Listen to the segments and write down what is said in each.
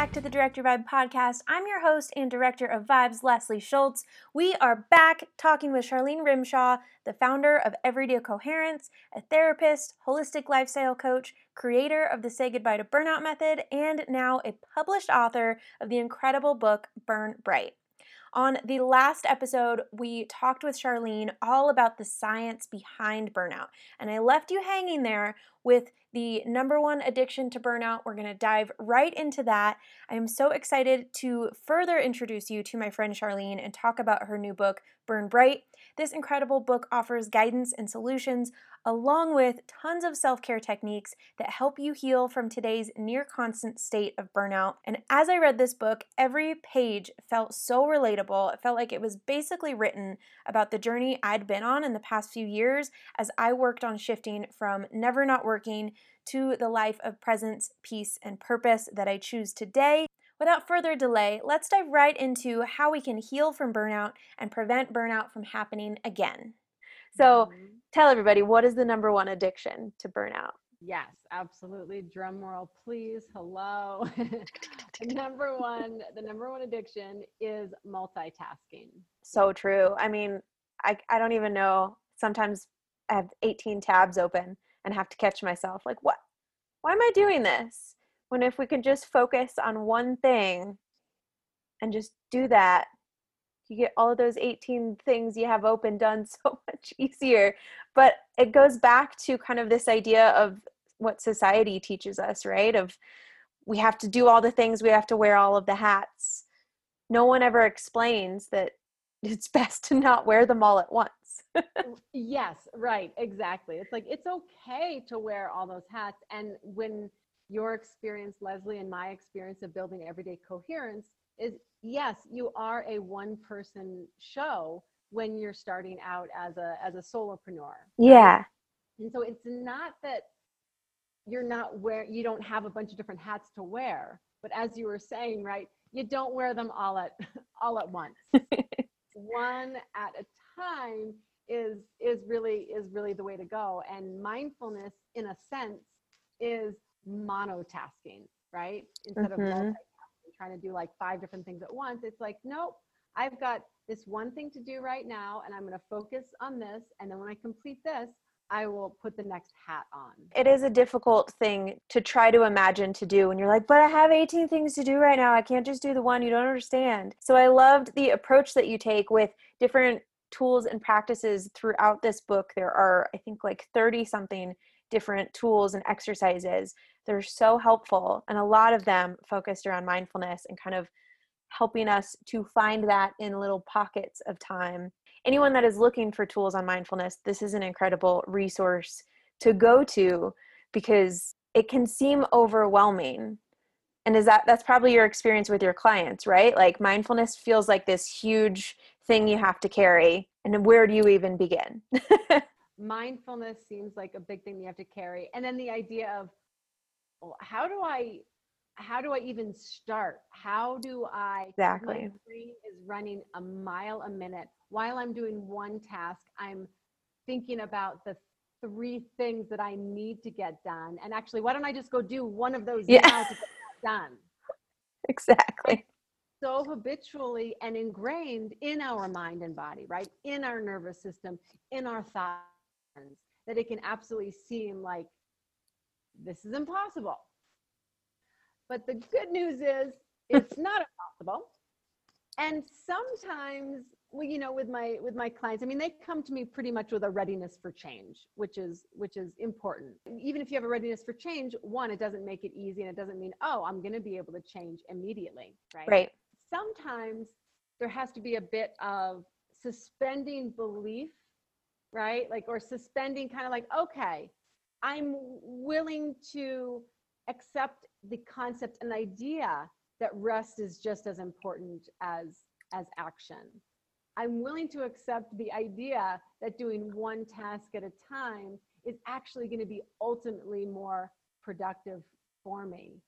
back to the Direct Your Vibe podcast. I'm your host and director of Vibes, Leslie Schultz. We are back talking with Charlene Rymsha, the founder of Everyday Coherence, a therapist, holistic lifestyle coach, creator of the Say Goodbye to Burnout method, and now a published author of the incredible book Burn Bright. On the last episode, we talked with Charlene all about the science behind burnout, and I left you hanging there with the number one addiction to burnout. We're going to dive right into that. I am so excited to further introduce you to my friend Charlene and talk about her new book, Burn Bright. This incredible book offers guidance and solutions along with tons of self care techniques that help you heal from today's near constant state of burnout. And as I read this book, every page felt so relatable. It felt like it was basically written about the journey I'd been on in the past few years as I worked on shifting from never not working to the life of presence, peace, and purpose that I choose today. Without further delay, let's dive right into how we can heal from burnout and prevent burnout from happening again. So, mm-hmm. tell everybody what is the number one addiction to burnout? Yes, absolutely. Drum roll, please. Hello. number one, the number one addiction is multitasking. So true. I mean, I, I don't even know. Sometimes I have 18 tabs open and have to catch myself. Like, what? Why am I doing this? When if we can just focus on one thing and just do that, you get all of those 18 things you have open done so much easier. But it goes back to kind of this idea of what society teaches us right? Of we have to do all the things we have to wear all of the hats. No one ever explains that it's best to not wear them all at once. Yes right exactly. It's like it's okay to wear all those hats and when your experience leslie and my experience of building everyday coherence is yes, you are a one person show when you're starting out as a as a solopreneur. Yeah. And so it's not that you're not wear you don't have a bunch of different hats to wear, but as you were saying, right, you don't wear them all at all at once. one at a time is is really is really the way to go and mindfulness in a sense is monotasking right instead mm-hmm. of trying to do like five different things at once. It's like, nope, I've got this one thing to do right now, and I'm going to focus on this. And then when I complete this, I will put the next hat on. It is a difficult thing to try to imagine to do when you're like, but I have 18 things to do right now. I can't just do the one. You don't understand. So I loved the approach that you take with different tools and practices throughout this book. There are, I think, like 30 something different tools and exercises they're so helpful, and a lot of them focused around mindfulness and kind of helping us to find that in little pockets of time. Anyone that is looking for tools on mindfulness, this is an incredible resource to go to because it can seem overwhelming. And is that that's probably your experience with your clients, right? Like mindfulness feels like this huge thing you have to carry. And where do you even begin? mindfulness seems like a big thing you have to carry. And then the idea of how do I how do I even start? How do I exactly my brain is running a mile a minute while I'm doing one task, I'm thinking about the three things that I need to get done. And actually, why don't I just go do one of those yeah. now to get done? Exactly. So habitually and ingrained in our mind and body, right? In our nervous system, in our thoughts, that it can absolutely seem like this is impossible. But the good news is it's not impossible. And sometimes well, you know, with my with my clients, I mean, they come to me pretty much with a readiness for change, which is which is important. Even if you have a readiness for change, one, it doesn't make it easy, and it doesn't mean, oh, I'm going to be able to change immediately, right? Right. Sometimes there has to be a bit of suspending belief, right? Like, or suspending, kind of like, okay, I'm willing to accept the concept and idea that rest is just as important as as action. I'm willing to accept the idea that doing one task at a time is actually going to be ultimately more productive for me.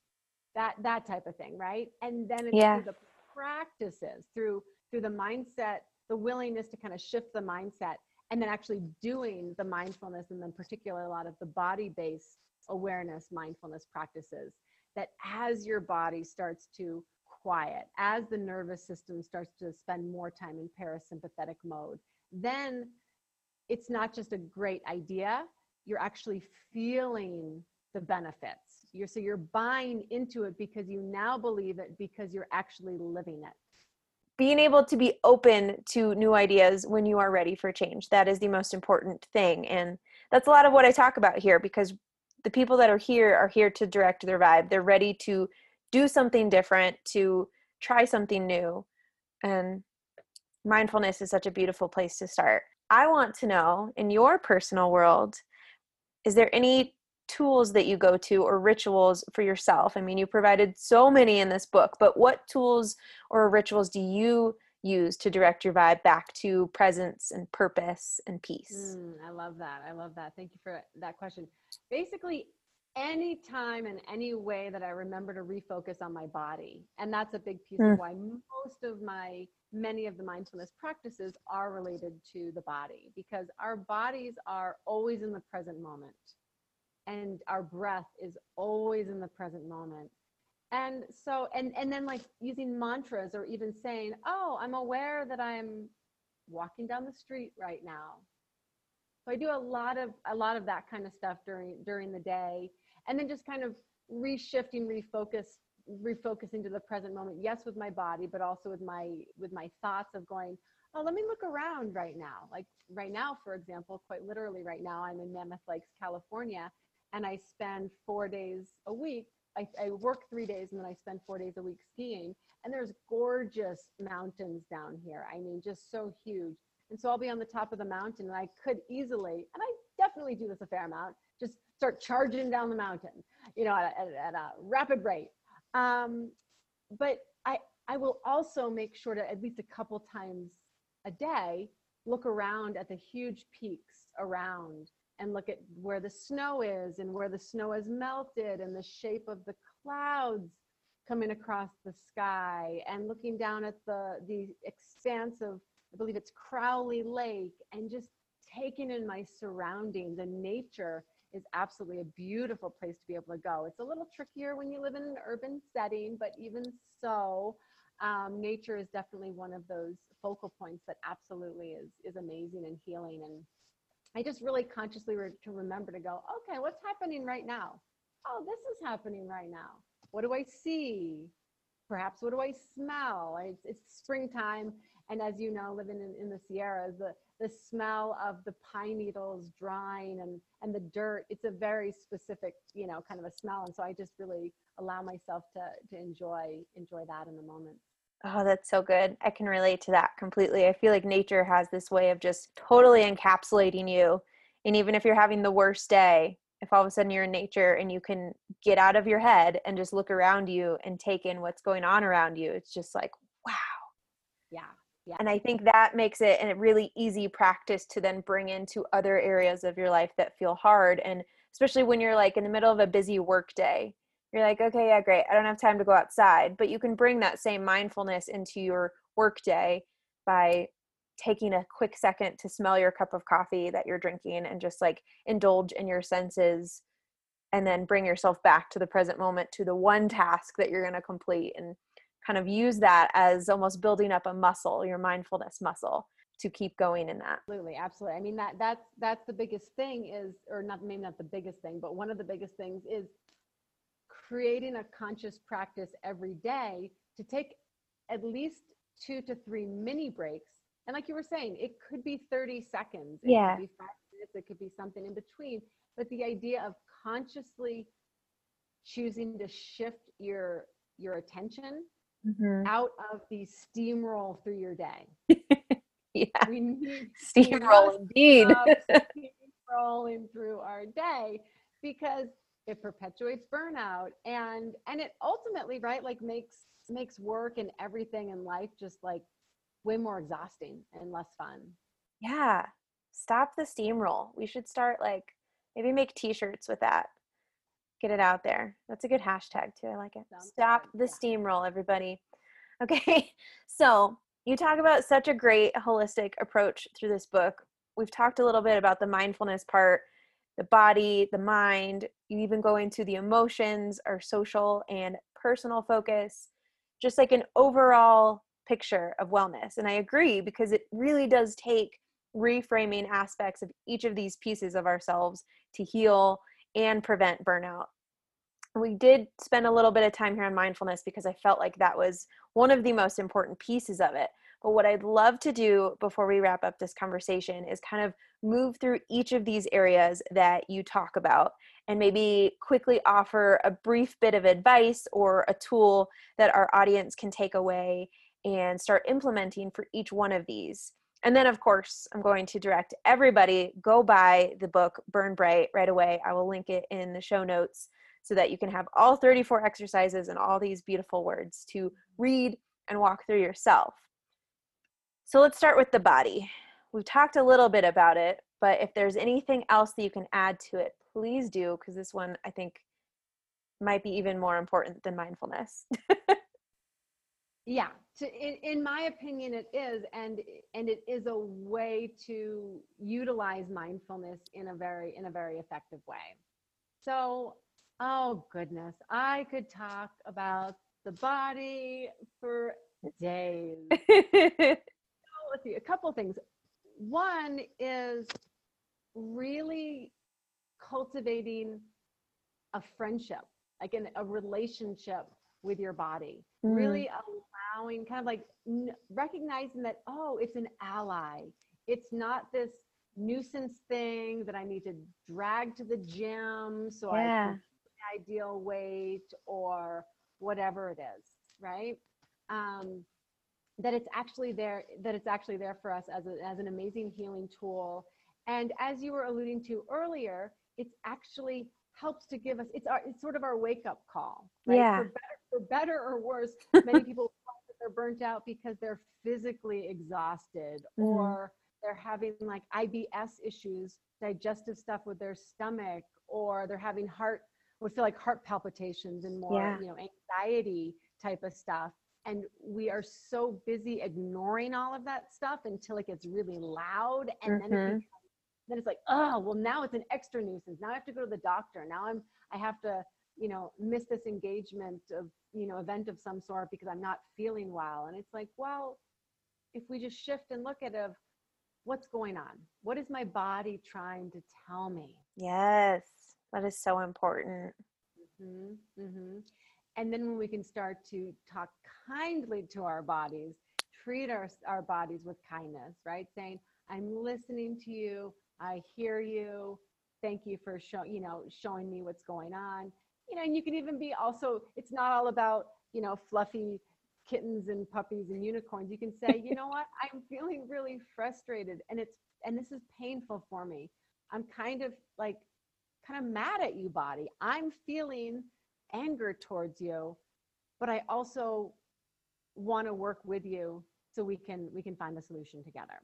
That that type of thing, right? And then it's yeah. through the practices, through through the mindset, the willingness to kind of shift the mindset and then actually doing the mindfulness and then particularly a lot of the body based awareness mindfulness practices that as your body starts to quiet, as the nervous system starts to spend more time in parasympathetic mode, then it's not just a great idea, you're actually feeling the benefits. You're so you're buying into it because you now believe it because you're actually living it. Being able to be open to new ideas when you are ready for change. That is the most important thing. And that's a lot of what I talk about here because the people that are here are here to direct their vibe. They're ready to do something different, to try something new. And mindfulness is such a beautiful place to start. I want to know in your personal world, is there any tools that you go to or rituals for yourself? I mean, you provided so many in this book, but what tools or rituals do you use to direct your vibe back to presence and purpose and peace? Mm, I love that. I love that. Thank you for that question. Basically, any time and any way that I remember to refocus on my body. And that's a big piece mm. of why most of my many of the mindfulness practices are related to the body because our bodies are always in the present moment and our breath is always in the present moment. And so and and then like using mantras or even saying oh i'm aware that i'm walking down the street right now. So i do a lot of a lot of that kind of stuff during during the day. And then just kind of reshifting refocus refocusing to the present moment. Yes with my body but also with my with my thoughts of going oh let me look around right now. Like right now for example quite literally right now i'm in mammoth lakes california and i spend four days a week I, I work three days and then i spend four days a week skiing. And there's gorgeous mountains down here. I mean just so huge. And so i'll be on the top of the mountain and i could easily and i definitely do this a fair amount just start charging down the mountain you know at, at, at a rapid rate. Um, but I, I will also make sure to at least a couple times a day look around at the huge peaks around and look at where the snow is and where the snow has melted and the shape of the clouds coming across the sky and looking down at the the expanse of I believe it's Crowley Lake and just taking in my surroundings and nature is absolutely a beautiful place to be able to go. It's a little trickier when you live in an urban setting, but even so, um, nature is definitely one of those focal points that absolutely is is amazing and healing. And I just really consciously re- to remember to go, okay, what's happening right now? Oh, this is happening right now. What do I see? Perhaps what do I smell? It's, it's springtime, and as you know, living in, in the Sierras, the the smell of the pine needles drying and and the dirt it's a very specific you know kind of a smell and so i just really allow myself to to enjoy enjoy that in the moment Oh, that's so good. I can relate to that completely. I feel like nature has this way of just totally encapsulating you. And even if you're having the worst day, if all of a sudden you're in nature and you can get out of your head and just look around you and take in what's going on around you, it's just like, wow. Yeah. Yeah. And I think that makes it a really easy practice to then bring into other areas of your life that feel hard. And especially when you're like in the middle of a busy work day, you're like, okay, yeah, great. I don't have time to go outside. But you can bring that same mindfulness into your work day by taking a quick second to smell your cup of coffee that you're drinking and just like indulge in your senses and then bring yourself back to the present moment to the one task that you're going to complete and kind of use that as almost building up a muscle, your mindfulness muscle to keep going in that. Absolutely, absolutely. I mean that that's that's the biggest thing is or not maybe not the biggest thing, but one of the biggest things is creating a conscious practice every day to take at least 2 to 3 mini breaks. And like you were saying, it could be 30 seconds, it yeah. could be 5 minutes, it could be something in between, but the idea of consciously choosing to shift your your attention mm-hmm. out of the steamroll through your day. yeah. We need steamroll indeed. steamrolling through our day because it perpetuates burnout and and it ultimately right like makes makes work and everything in life just like way more exhausting and less fun. Yeah. Stop the steamroll. We should start like maybe make t-shirts with that get it out there. That's a good hashtag too. I like it. Sounds Stop good. the yeah. steamroll, everybody. Okay, so you talk about such a great holistic approach through this book. We've talked a little bit about the mindfulness part, the body, the mind, you even go into the emotions, our social and personal focus, just like an overall picture of wellness. And I agree because it really does take reframing aspects of each of these pieces of ourselves to heal and prevent burnout. We did spend a little bit of time here on mindfulness because I felt like that was one of the most important pieces of it. But what I'd love to do before we wrap up this conversation is kind of move through each of these areas that you talk about and maybe quickly offer a brief bit of advice or a tool that our audience can take away and start implementing for each one of these. And then, of course, I'm going to direct everybody go buy the book Burn Bright right away. I will link it in the show notes so that you can have all 34 exercises and all these beautiful words to read and walk through yourself. So let's start with the body. We've talked a little bit about it, but if there's anything else that you can add to it, please do, because this one I think might be even more important than mindfulness. yeah, to, in, in my opinion, it is, and and it is a way to utilize mindfulness in a very in a very effective way. So, oh goodness, I could talk about the body for days. let's see, a couple things. One is really cultivating a friendship, like in a relationship with your body. Mm. Really allowing, kind of like n- recognizing that, oh, it's an ally. It's not this nuisance thing that I need to drag to the gym so yeah. I can ideal weight or whatever it is, right? Um, that it's actually there that it's actually there for us as, a, as an amazing healing tool and as you were alluding to earlier it's actually helps to give us it's our it's sort of our wake up call right yeah. for, better, for better or worse many people they're burnt out because they're physically exhausted mm. or they're having like IBS issues digestive stuff with their stomach or they're having heart would feel like heart palpitations and more yeah. you know anxiety type of stuff and we are so busy ignoring all of that stuff until it gets really loud and mm-hmm. then it mm-hmm. becomes, then it's like oh well now it's an extra nuisance now i have to go to the doctor now i'm i have to you know miss this engagement of you know event of some sort because i'm not feeling well and it's like well if we just shift and look at of what's going on what is my body trying to tell me yes that is so important mm-hmm, mm-hmm. And then when we can start to talk kindly to our bodies, treat our, our bodies with kindness, right? Saying, I'm listening to you. I hear you. Thank you for show, you know, showing me what's going on. You know, and you can even be also, it's not all about, you know, fluffy kittens and puppies and unicorns. You can say, you know what, I'm feeling really frustrated and it's, and this is painful for me. I'm kind of like, kind of mad at you, body. I'm feeling anger towards you but i also want to work with you so we can we can find a solution together.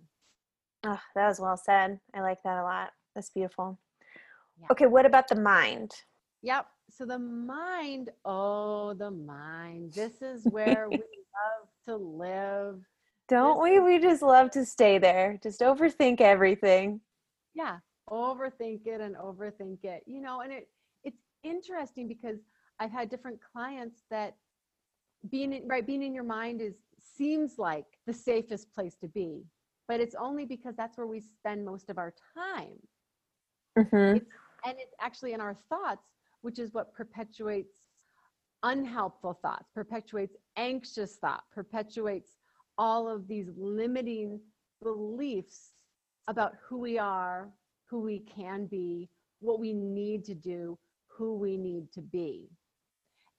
Oh that was well said. I like that a lot. That's beautiful. Yeah. okay what about the mind? Yep. So the mind oh the mind. This is where we love to live. Don't this we? is- we just love to stay there. Just overthink everything. Yeah. Overthink it and overthink it. You know and it it's interesting because I've had different clients that being in, right being in your mind is seems like the safest place to be, but it's only because that's where we spend most of our time. Mm-hmm. It's, and it's actually in our thoughts, which is what perpetuates unhelpful thoughts, perpetuates anxious thought, perpetuates all of these limiting beliefs about who we are, who we can be, what we need to do, who we need to be.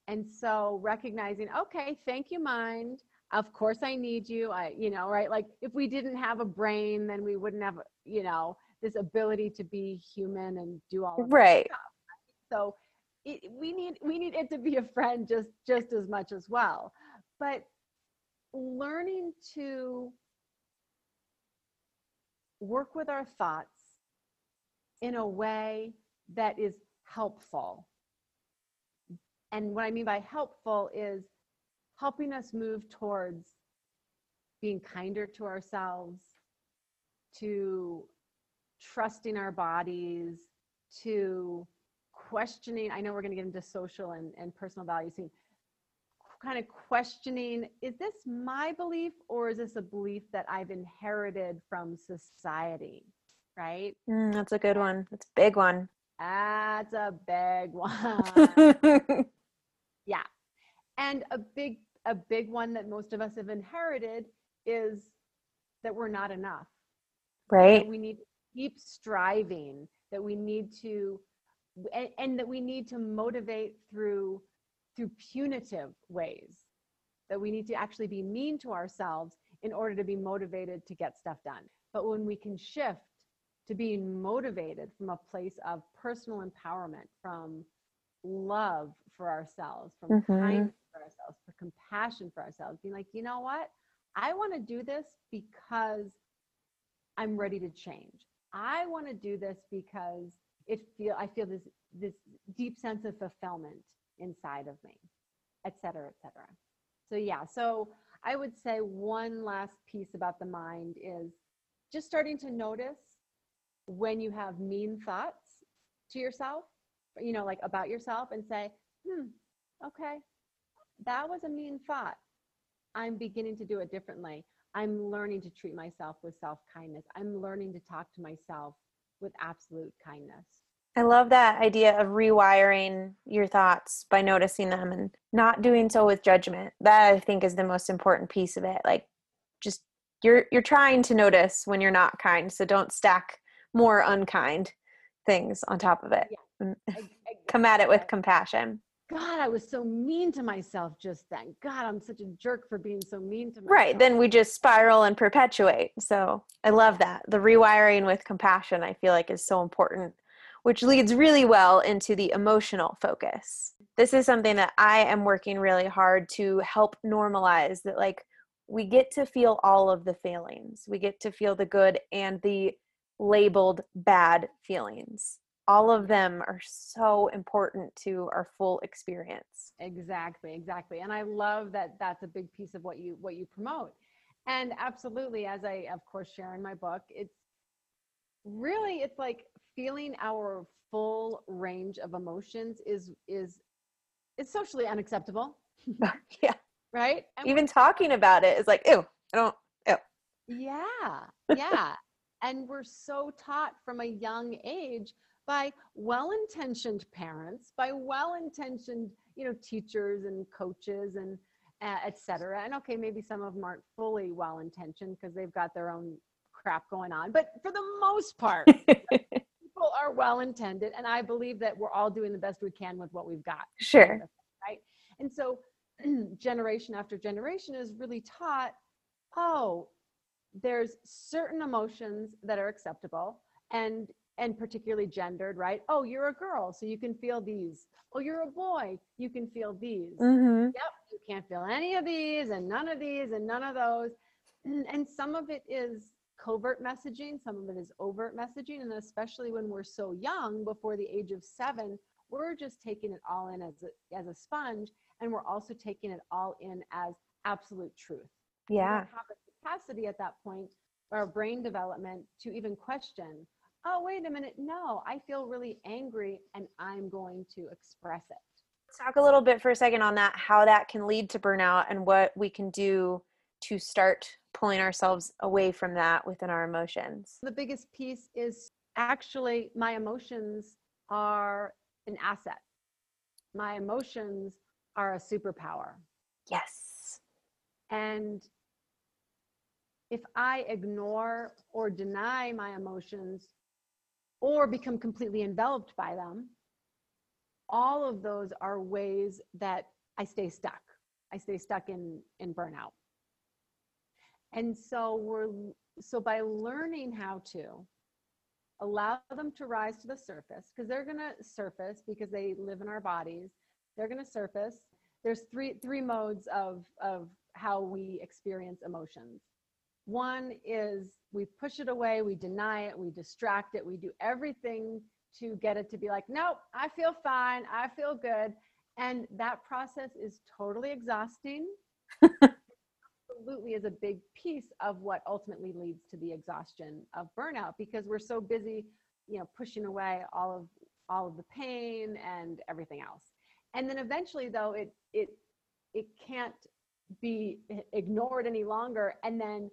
And so recognizing, okay, thank you, mind. Of course I need you. I, you know, right? Like if we didn't have a brain, then we wouldn't have, you know, this ability to be human and do all of right. Stuff, So it, we need we need it to be a friend just just as much as well. But learning to work with our thoughts in a way that is helpful and what I mean by helpful is helping us move towards being kinder to ourselves, to trusting our bodies, to questioning. I know we're going to get into social and, and personal values soon. Kind of questioning is this my belief or is this a belief that I've inherited from society? Right? Mm, that's a good one. That's a big one. That's a big one. Yeah. And a big a big one that most of us have inherited is that we're not enough. Right. We need to keep striving, that we need to and, and that we need to motivate through through punitive ways. That we need to actually be mean to ourselves in order to be motivated to get stuff done. But when we can shift to being motivated from a place of personal empowerment, from love for ourselves, from Mhm. kindness for ourselves, for compassion for ourselves, being like, you know what? I want to do this because I'm ready to change. I want to do this because it feel I feel this this deep sense of fulfillment inside of me, et cetera, et cetera. So yeah, so I would say one last piece about the mind is just starting to notice when you have mean thoughts to yourself, you know, like about yourself and say, hmm, okay, that was a mean thought. I'm beginning to do it differently. I'm learning to treat myself with self kindness. I'm learning to talk to myself with absolute kindness. I love that idea of rewiring your thoughts by noticing them and not doing so with judgment. That I think is the most important piece of it. Like just you're you're trying to notice when you're not kind, so don't stack more unkind things on top of it. I- Come at it with compassion. God, I was so mean to myself just then. God, I'm such a jerk for being so mean to myself. Right. Then we just spiral and perpetuate. So I love that. The rewiring with compassion, I feel like, is so important, which leads really well into the emotional focus. This is something that I am working really hard to help normalize that, like, we get to feel all of the feelings, we get to feel the good and the labeled bad feelings. All of them are so important to our full experience. exactly exactly and i love that that's a big piece of what you what you promote and absolutely as i of course share in my book it's really it's like feeling our full range of emotions is is is socially unacceptable yeah. right and Even talking about it is like, ew, I don't, ew. Yeah, yeah. and we're so taught from a young age by well-intentioned parents, by well-intentioned, you know, teachers and coaches and uh, et cetera. And okay, maybe some of them aren't fully well-intentioned because they've got their own crap going on. But for the most part, people are well-intended, and I believe that we're all doing the best we can with what we've got sure. right? And so generation after generation is really taught, oh, there's certain emotions that are acceptable and and particularly gendered, right? Oh, you're a girl, so you can feel these. Oh, you're a boy, you can feel these. Mm-hmm. Yep, you can't feel any of these and none of these and none of those. And some of it is covert messaging, some of it is overt messaging, and especially when we're so young, before the age of seven, we're just taking it all in as a, as a sponge, and we're also taking it all in as absolute truth. Yeah. We have the capacity at that point, our brain development, to even question. Oh, wait a minute. No, I feel really angry, and I'm going to express it. Talk a little bit for a second on that, how that can lead to burnout and what we can do to start pulling ourselves away from that within our emotions. the biggest piece is actually my emotions are an asset. My emotions are a superpower. Yes. And if I ignore or deny my emotions or become completely enveloped by them, all of those are ways that I stay stuck. I stay stuck in, in burnout. And so we're so by learning how to allow them to rise to the surface, because they're gonna surface because they live in our bodies, they're gonna surface. There's three three modes of of how we experience emotions. One is we push it away, we deny it, we distract it, we do everything to get it to be like, nope, I feel fine, I feel good. And that process is totally exhausting. Absolutely is a big piece of what ultimately leads to the exhaustion of burnout because we're so busy, you know, pushing away all of all of the pain and everything else. And then eventually though it it it can't be ignored any longer and then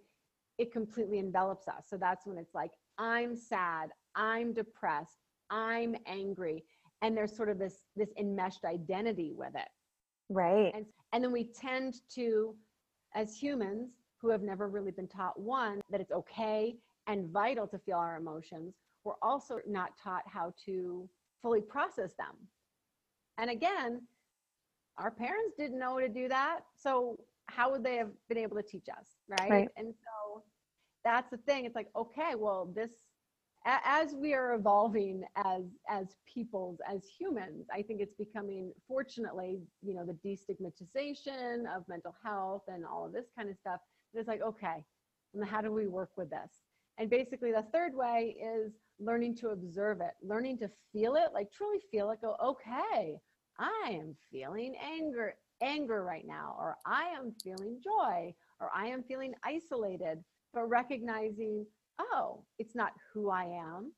it completely envelops us. So that's when it's like I'm sad, I'm depressed, I'm angry and there's sort of this this enmeshed identity with it. Right. And and then we tend to as humans who have never really been taught one that it's okay and vital to feel our emotions, we're also not taught how to fully process them. And again, our parents didn't know to do that. So how would they have been able to teach us? Right. Right. And so that's the thing. It's like, okay, well, this as we are evolving as as peoples as humans i think it's becoming fortunately you know the destigmatization of mental health and all of this kind of stuff it's like okay and how do we work with this and basically the third way is learning to observe it learning to feel it like truly feel it go okay i am feeling anger anger right now or i am feeling joy or i am feeling isolated but recognizing oh, it's not who I am.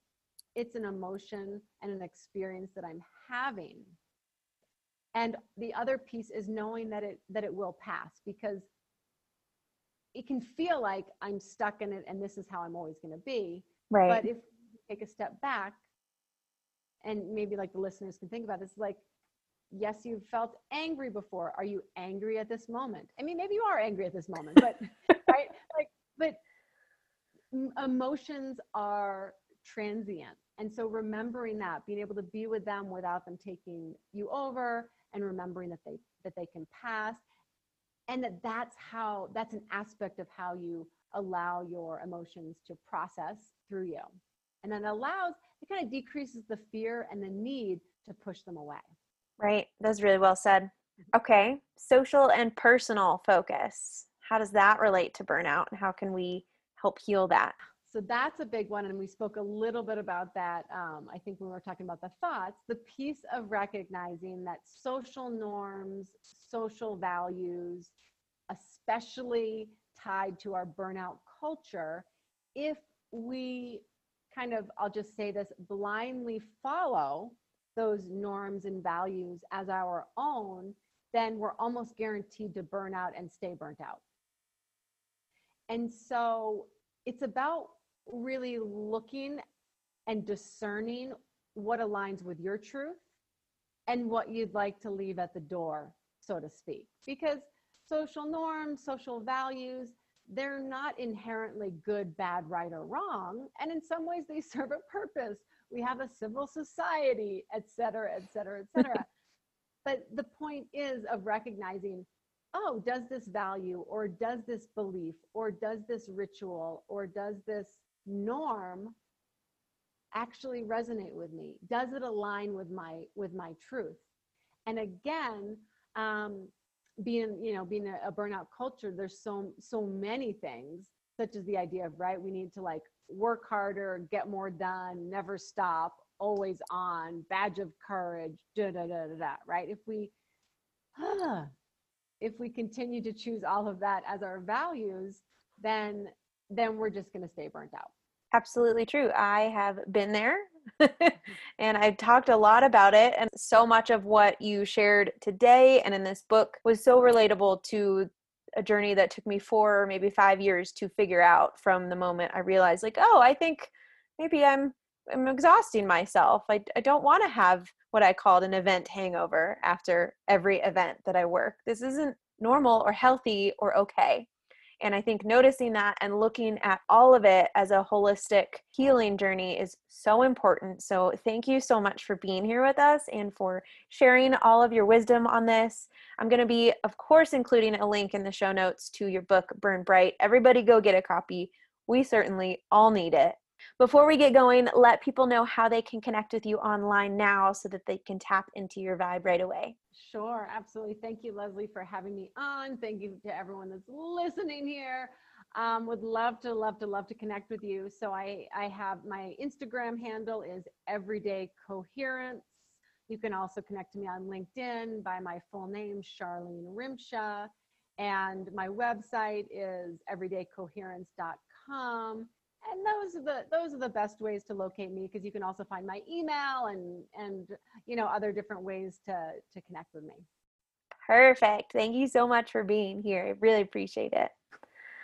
It's an emotion and an experience that I'm having. And the other piece is knowing that it that it will pass because it can feel like I'm stuck in it and this is how I'm always going to be. Right. But if you take a step back and maybe like the listeners can think about this like yes you've felt angry before are you angry at this moment i mean maybe you are angry at this moment but right like but emotions are transient. And so remembering that, being able to be with them without them taking you over and remembering that they that they can pass and that that's how that's an aspect of how you allow your emotions to process through you. And then allows it kind of decreases the fear and the need to push them away. Right. That's really well said. Mm-hmm. Okay. Social and personal focus. How does that relate to burnout and how can we help heal that? So that's a big one. And we spoke a little bit about that, um, I think, when we were talking about the thoughts. The piece of recognizing that social norms, social values, especially tied to our burnout culture, if we kind of, I'll just say this, blindly follow those norms and values as our own, then we're almost guaranteed to burn out and stay burnt out. And so it's about really looking and discerning what aligns with your truth and what you'd like to leave at the door, so to speak. Because social norms, social values, they're not inherently good, bad, right, or wrong. And in some ways, they serve a purpose. We have a civil society, et cetera, et cetera, et cetera. but the point is of recognizing oh, does this value or does this belief or does this ritual or does this norm actually resonate with me? Does it align with my with my truth? And again, um, being you know being a, a burnout culture, there's so so many things such as the idea of right we need to like work harder, get more done, never stop, always on, badge of courage, da da da da da. Right? If we if we continue to choose all of that as our values, then then we're just going to stay burnt out. Absolutely true. I have been there mm-hmm. and I've talked a lot about it. And so much of what you shared today and in this book was so relatable to a journey that took me four or maybe five years to figure out from the moment I realized, like, oh, I think maybe I'm I'm exhausting myself. I, I don't want to have what I called an event hangover after every event that I work. This isn't normal or healthy or okay. And I think noticing that and looking at all of it as a holistic healing journey is so important. So, thank you so much for being here with us and for sharing all of your wisdom on this. I'm going to be, of course, including a link in the show notes to your book, Burn Bright. Everybody go get a copy. We certainly all need it. Before we get going, let people know how they can connect with you online now so that they can tap into your vibe right away. Sure, absolutely. Thank you, Leslie, for having me on. Thank you to everyone that's listening here. Um, would love to, love to, love to connect with you. So I, I have my Instagram handle is Everyday Coherence. You can also connect to me on LinkedIn by my full name, Charlene Rymsha. And my website is everydaycoherence.com and those are the those are the best ways to locate me because you can also find my email and and you know other different ways to to connect with me. Perfect. Thank you so much for being here. I really appreciate it.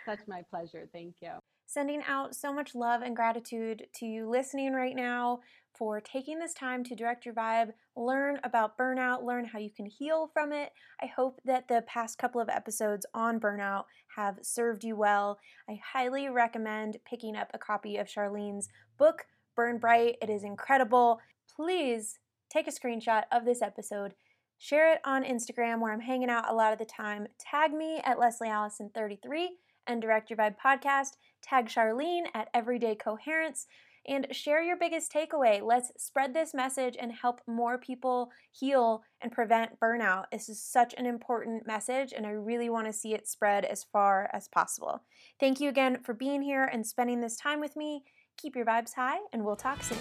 Such my pleasure. Thank you. Sending out so much love and gratitude to you listening right now for taking this time to direct your vibe, learn about burnout, learn how you can heal from it. I hope that the past couple of episodes on burnout have served you well. I highly recommend picking up a copy of Charlene's book, Burn Bright. It is incredible. Please take a screenshot of this episode. Share it on Instagram where I'm hanging out a lot of the time. Tag me at Leslie Allison33 and Direct Your Vibe podcast. Tag Charlene at Everyday Coherence and share your biggest takeaway. Let's spread this message and help more people heal and prevent burnout. This is such an important message, and I really want to see it spread as far as possible. Thank you again for being here and spending this time with me. Keep your vibes high, and we'll talk soon.